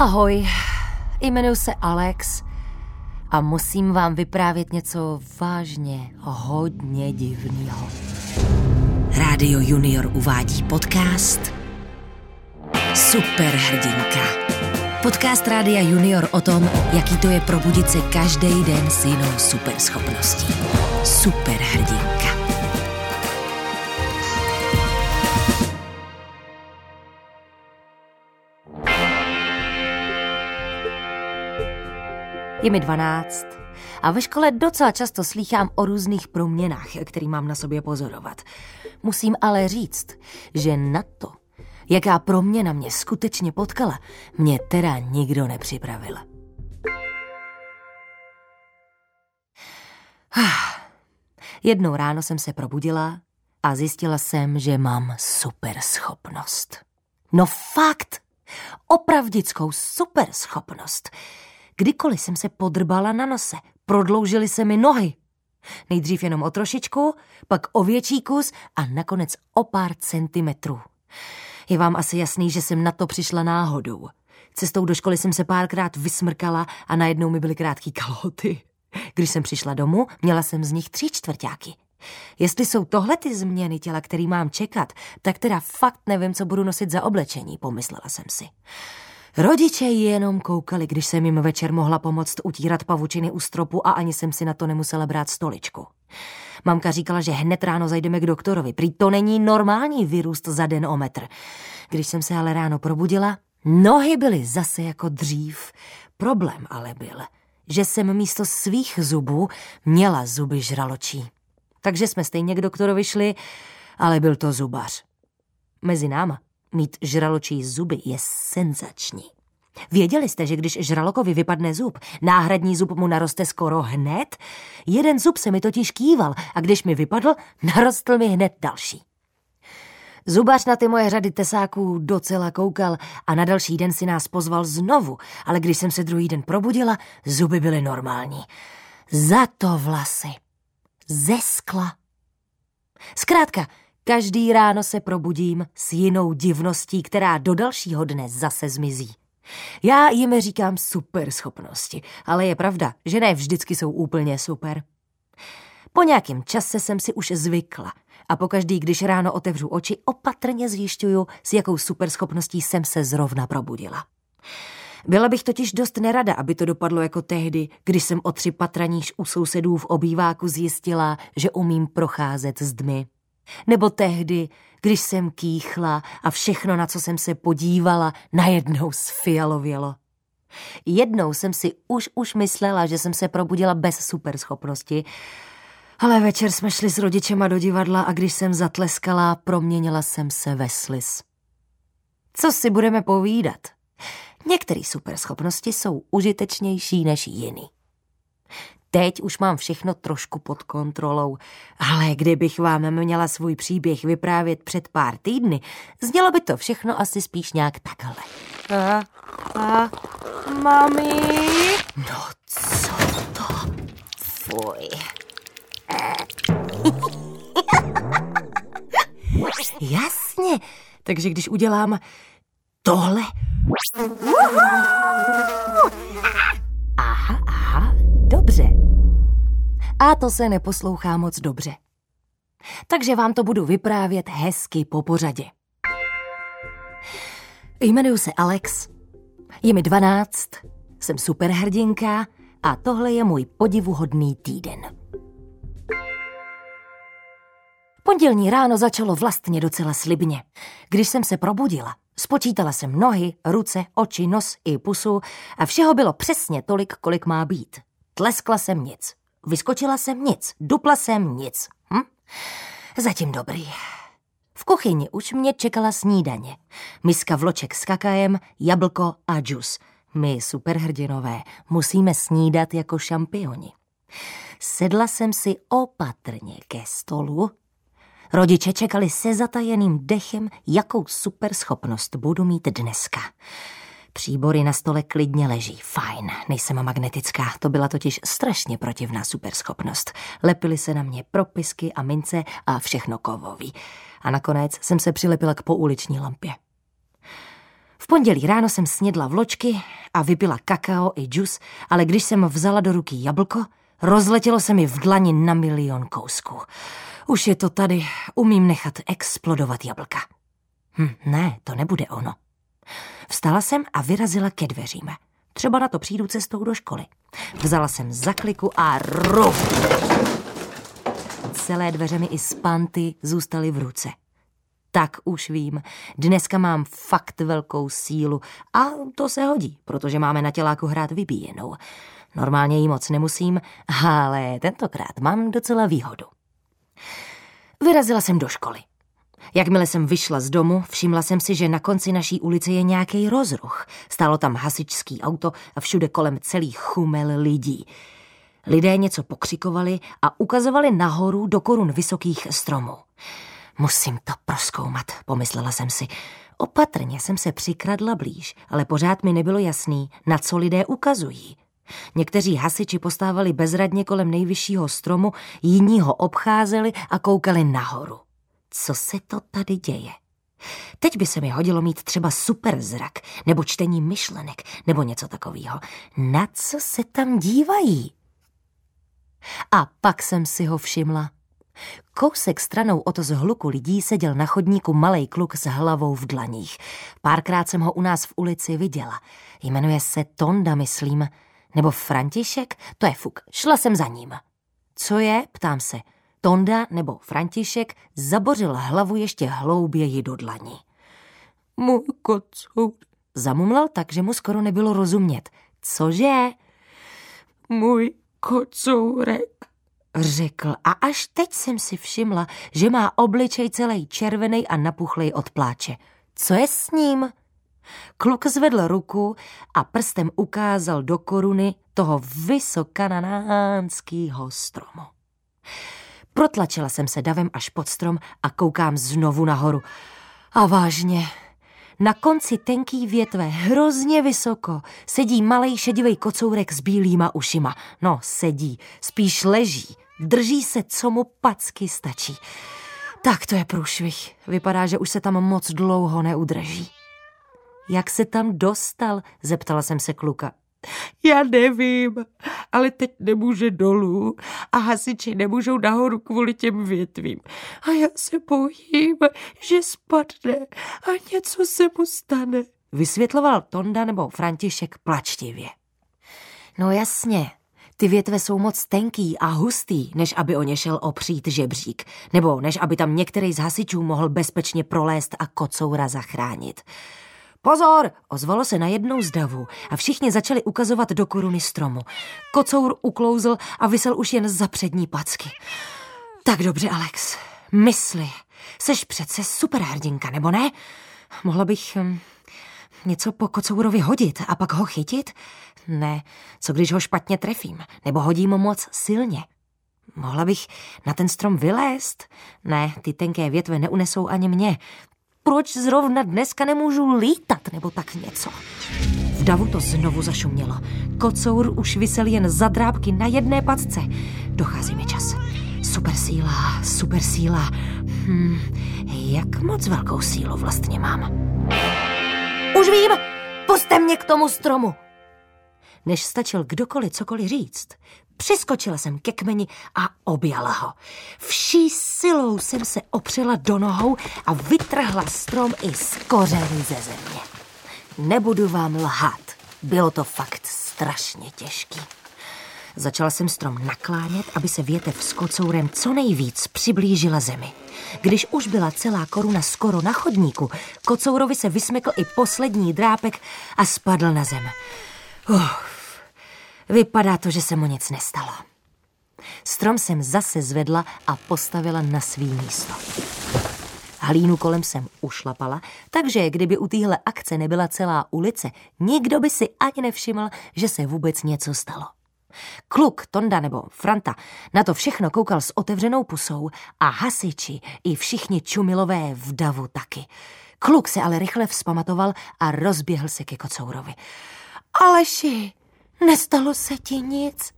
Ahoj, jmenuji se Alex a musím vám vyprávět něco vážně hodně divného. Rádio Junior uvádí podcast Superhrdinka. Podcast Rádia Junior o tom, jaký to je probudit se každý den s jinou superschopností. Superhrdinka. Je mi 12 a ve škole docela často slýchám o různých proměnách, který mám na sobě pozorovat. Musím ale říct, že na to, jaká proměna mě skutečně potkala, mě teda nikdo nepřipravil. Jednou ráno jsem se probudila a zjistila jsem, že mám super schopnost. No fakt, opravdickou super schopnost. Kdykoliv jsem se podrbala na nose, prodloužily se mi nohy. Nejdřív jenom o trošičku, pak o větší kus a nakonec o pár centimetrů. Je vám asi jasný, že jsem na to přišla náhodou. Cestou do školy jsem se párkrát vysmrkala a najednou mi byly krátký kalhoty. Když jsem přišla domů, měla jsem z nich tři čtvrtáky. Jestli jsou tohle ty změny těla, který mám čekat, tak teda fakt nevím, co budu nosit za oblečení, pomyslela jsem si. Rodiče jenom koukali, když jsem jim večer mohla pomoct utírat pavučiny u stropu a ani jsem si na to nemusela brát stoličku. Mamka říkala, že hned ráno zajdeme k doktorovi. Prý to není normální vyrůst za den o metr. Když jsem se ale ráno probudila, nohy byly zase jako dřív. Problém ale byl, že jsem místo svých zubů měla zuby žraločí. Takže jsme stejně k doktorovi šli, ale byl to zubař. Mezi náma Mít žraločí zuby je senzační. Věděli jste, že když žralokovi vypadne zub, náhradní zub mu naroste skoro hned? Jeden zub se mi totiž kýval a když mi vypadl, narostl mi hned další. Zubař na ty moje řady tesáků docela koukal a na další den si nás pozval znovu, ale když jsem se druhý den probudila, zuby byly normální. Za to vlasy. Ze skla. Zkrátka, Každý ráno se probudím s jinou divností, která do dalšího dne zase zmizí. Já jim říkám super schopnosti, ale je pravda, že ne vždycky jsou úplně super. Po nějakém čase jsem si už zvykla a pokaždý, když ráno otevřu oči, opatrně zjišťuju, s jakou superschopností jsem se zrovna probudila. Byla bych totiž dost nerada, aby to dopadlo jako tehdy, když jsem o tři patraníž u sousedů v obýváku zjistila, že umím procházet s dmy. Nebo tehdy, když jsem kýchla a všechno, na co jsem se podívala, najednou sfialovělo. Jednou jsem si už už myslela, že jsem se probudila bez superschopnosti, ale večer jsme šli s rodičema do divadla a když jsem zatleskala, proměnila jsem se ve slis. Co si budeme povídat? Některé superschopnosti jsou užitečnější než jiný. Teď už mám všechno trošku pod kontrolou, ale kdybych vám měla svůj příběh vyprávět před pár týdny, znělo by to všechno asi spíš nějak takhle. A, a, mami? No co to? Fuj. Jasně, takže když udělám tohle... Aha, a to se neposlouchá moc dobře. Takže vám to budu vyprávět hezky po pořadě. Jmenuji se Alex, je mi 12, jsem superhrdinka a tohle je můj podivuhodný týden. Pondělní ráno začalo vlastně docela slibně. Když jsem se probudila, spočítala jsem nohy, ruce, oči, nos i pusu a všeho bylo přesně tolik, kolik má být. Tleskla jsem nic. Vyskočila jsem nic, dupla jsem nic. Hm? Zatím dobrý. V kuchyni už mě čekala snídaně. Miska vloček s kakajem, jablko a džus. My, superhrdinové, musíme snídat jako šampioni. Sedla jsem si opatrně ke stolu. Rodiče čekali se zatajeným dechem, jakou superschopnost budu mít dneska. Příbory na stole klidně leží. Fajn, nejsem magnetická. To byla totiž strašně protivná superschopnost. Lepily se na mě propisky a mince a všechno kovový. A nakonec jsem se přilepila k pouliční lampě. V pondělí ráno jsem snědla vločky a vypila kakao i džus, ale když jsem vzala do ruky jablko, rozletělo se mi v dlani na milion kousků. Už je to tady, umím nechat explodovat jablka. Hm, ne, to nebude ono. Vstala jsem a vyrazila ke dveřím. Třeba na to přijdu cestou do školy. Vzala jsem zakliku a ruf. Celé dveře mi i spanty zůstaly v ruce. Tak už vím, dneska mám fakt velkou sílu a to se hodí, protože máme na těláku hrát vybíjenou. Normálně jí moc nemusím, ale tentokrát mám docela výhodu. Vyrazila jsem do školy. Jakmile jsem vyšla z domu, všimla jsem si, že na konci naší ulice je nějaký rozruch. Stálo tam hasičský auto a všude kolem celý chumel lidí. Lidé něco pokřikovali a ukazovali nahoru do korun vysokých stromů. Musím to proskoumat, pomyslela jsem si. Opatrně jsem se přikradla blíž, ale pořád mi nebylo jasný, na co lidé ukazují. Někteří hasiči postávali bezradně kolem nejvyššího stromu, jiní ho obcházeli a koukali nahoru. Co se to tady děje? Teď by se mi hodilo mít třeba super zrak, nebo čtení myšlenek, nebo něco takového. Na co se tam dívají? A pak jsem si ho všimla. Kousek stranou od zhluku lidí seděl na chodníku malej kluk s hlavou v dlaních. Párkrát jsem ho u nás v ulici viděla. Jmenuje se Tonda, myslím. Nebo František? To je fuk. Šla jsem za ním. Co je? Ptám se. Tonda nebo František zabořil hlavu ještě hlouběji do dlaní. Můj kocour. Zamumlal tak, že mu skoro nebylo rozumět. Cože? Můj kocourek řekl a až teď jsem si všimla, že má obličej celý červený a napuchlej od pláče. Co je s ním? Kluk zvedl ruku a prstem ukázal do koruny toho vysokananánského stromu. Protlačila jsem se davem až pod strom a koukám znovu nahoru. A vážně, na konci tenký větve, hrozně vysoko, sedí malej šedivý kocourek s bílýma ušima. No, sedí, spíš leží. Drží se, co mu packy stačí. Tak to je průšvih. Vypadá, že už se tam moc dlouho neudrží. Jak se tam dostal? Zeptala jsem se kluka. Já nevím, ale teď nemůže dolů a hasiči nemůžou nahoru kvůli těm větvím. A já se bojím, že spadne a něco se mu stane. Vysvětloval Tonda nebo František plačtivě. No jasně, ty větve jsou moc tenký a hustý, než aby o ně šel opřít žebřík, nebo než aby tam některý z hasičů mohl bezpečně prolézt a kocoura zachránit. Pozor! Ozvalo se na jednou z davu a všichni začali ukazovat do koruny stromu. Kocour uklouzl a vysel už jen za přední packy. Tak dobře, Alex, mysli. Seš přece superhrdinka, nebo ne? Mohla bych hm, něco po kocourovi hodit a pak ho chytit? Ne, co když ho špatně trefím, nebo hodím moc silně? Mohla bych na ten strom vylézt? Ne, ty tenké větve neunesou ani mě proč zrovna dneska nemůžu lítat nebo tak něco. V davu to znovu zašumělo. Kocour už vysel jen za drábky na jedné patce. Dochází mi čas. Super síla, super síla. Hm, jak moc velkou sílu vlastně mám? Už vím! Puste mě k tomu stromu! Než stačil kdokoliv cokoliv říct, Přiskočila jsem ke kmeni a objala ho. Vší silou jsem se opřela do nohou a vytrhla strom i z kořeny ze země. Nebudu vám lhát, bylo to fakt strašně těžký. Začala jsem strom naklánět, aby se větev s kocourem co nejvíc přiblížila zemi. Když už byla celá koruna skoro na chodníku, kocourovi se vysmekl i poslední drápek a spadl na zem. Uf, Vypadá to, že se mu nic nestalo. Strom jsem zase zvedla a postavila na svý místo. Hlínu kolem jsem ušlapala, takže kdyby u téhle akce nebyla celá ulice, nikdo by si ani nevšiml, že se vůbec něco stalo. Kluk, Tonda nebo Franta na to všechno koukal s otevřenou pusou a hasiči i všichni čumilové v davu taky. Kluk se ale rychle vzpamatoval a rozběhl se ke kocourovi. Aleši, Nestalo se ti nic?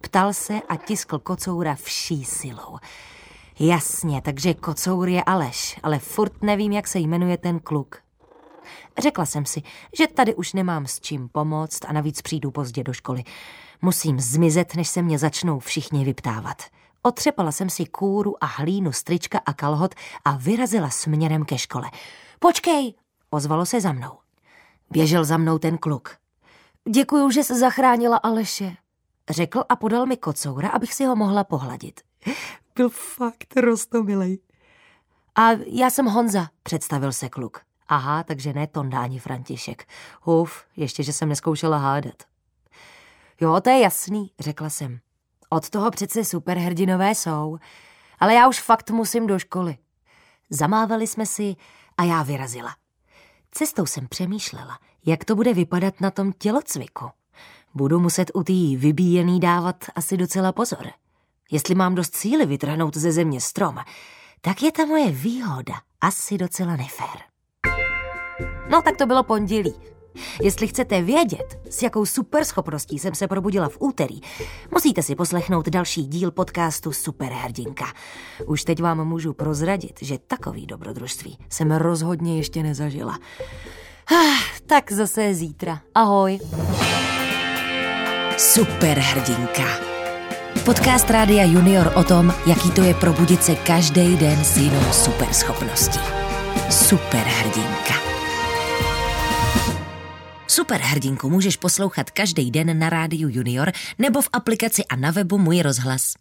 Ptal se a tiskl kocoura vší silou. Jasně, takže kocour je Aleš, ale furt nevím, jak se jmenuje ten kluk. Řekla jsem si, že tady už nemám s čím pomoct a navíc přijdu pozdě do školy. Musím zmizet, než se mě začnou všichni vyptávat. Otřepala jsem si kůru a hlínu strička a kalhot a vyrazila směrem ke škole. Počkej, ozvalo se za mnou. Běžel za mnou ten kluk. Děkuju, že se zachránila Aleše, řekl a podal mi kocoura, abych si ho mohla pohladit. Byl fakt rostomilej. A já jsem Honza, představil se kluk. Aha, takže ne Tonda ani František. Uf, ještě, že jsem neskoušela hádat. Jo, to je jasný, řekla jsem. Od toho přece superhrdinové jsou. Ale já už fakt musím do školy. Zamávali jsme si a já vyrazila. Cestou jsem přemýšlela, jak to bude vypadat na tom tělocviku. Budu muset u tý vybíjený dávat asi docela pozor. Jestli mám dost síly vytrhnout ze země strom, tak je ta moje výhoda asi docela nefér. No tak to bylo pondělí. Jestli chcete vědět, s jakou superschopností jsem se probudila v úterý, musíte si poslechnout další díl podcastu Superhrdinka. Už teď vám můžu prozradit, že takový dobrodružství jsem rozhodně ještě nezažila. Ah, tak zase zítra. Ahoj. Superhrdinka. Podcast Rádia Junior o tom, jaký to je probudit se každý den s jinou superschopností. Superhrdinka. Superhrdinku můžeš poslouchat každý den na rádiu Junior nebo v aplikaci a na webu Můj rozhlas.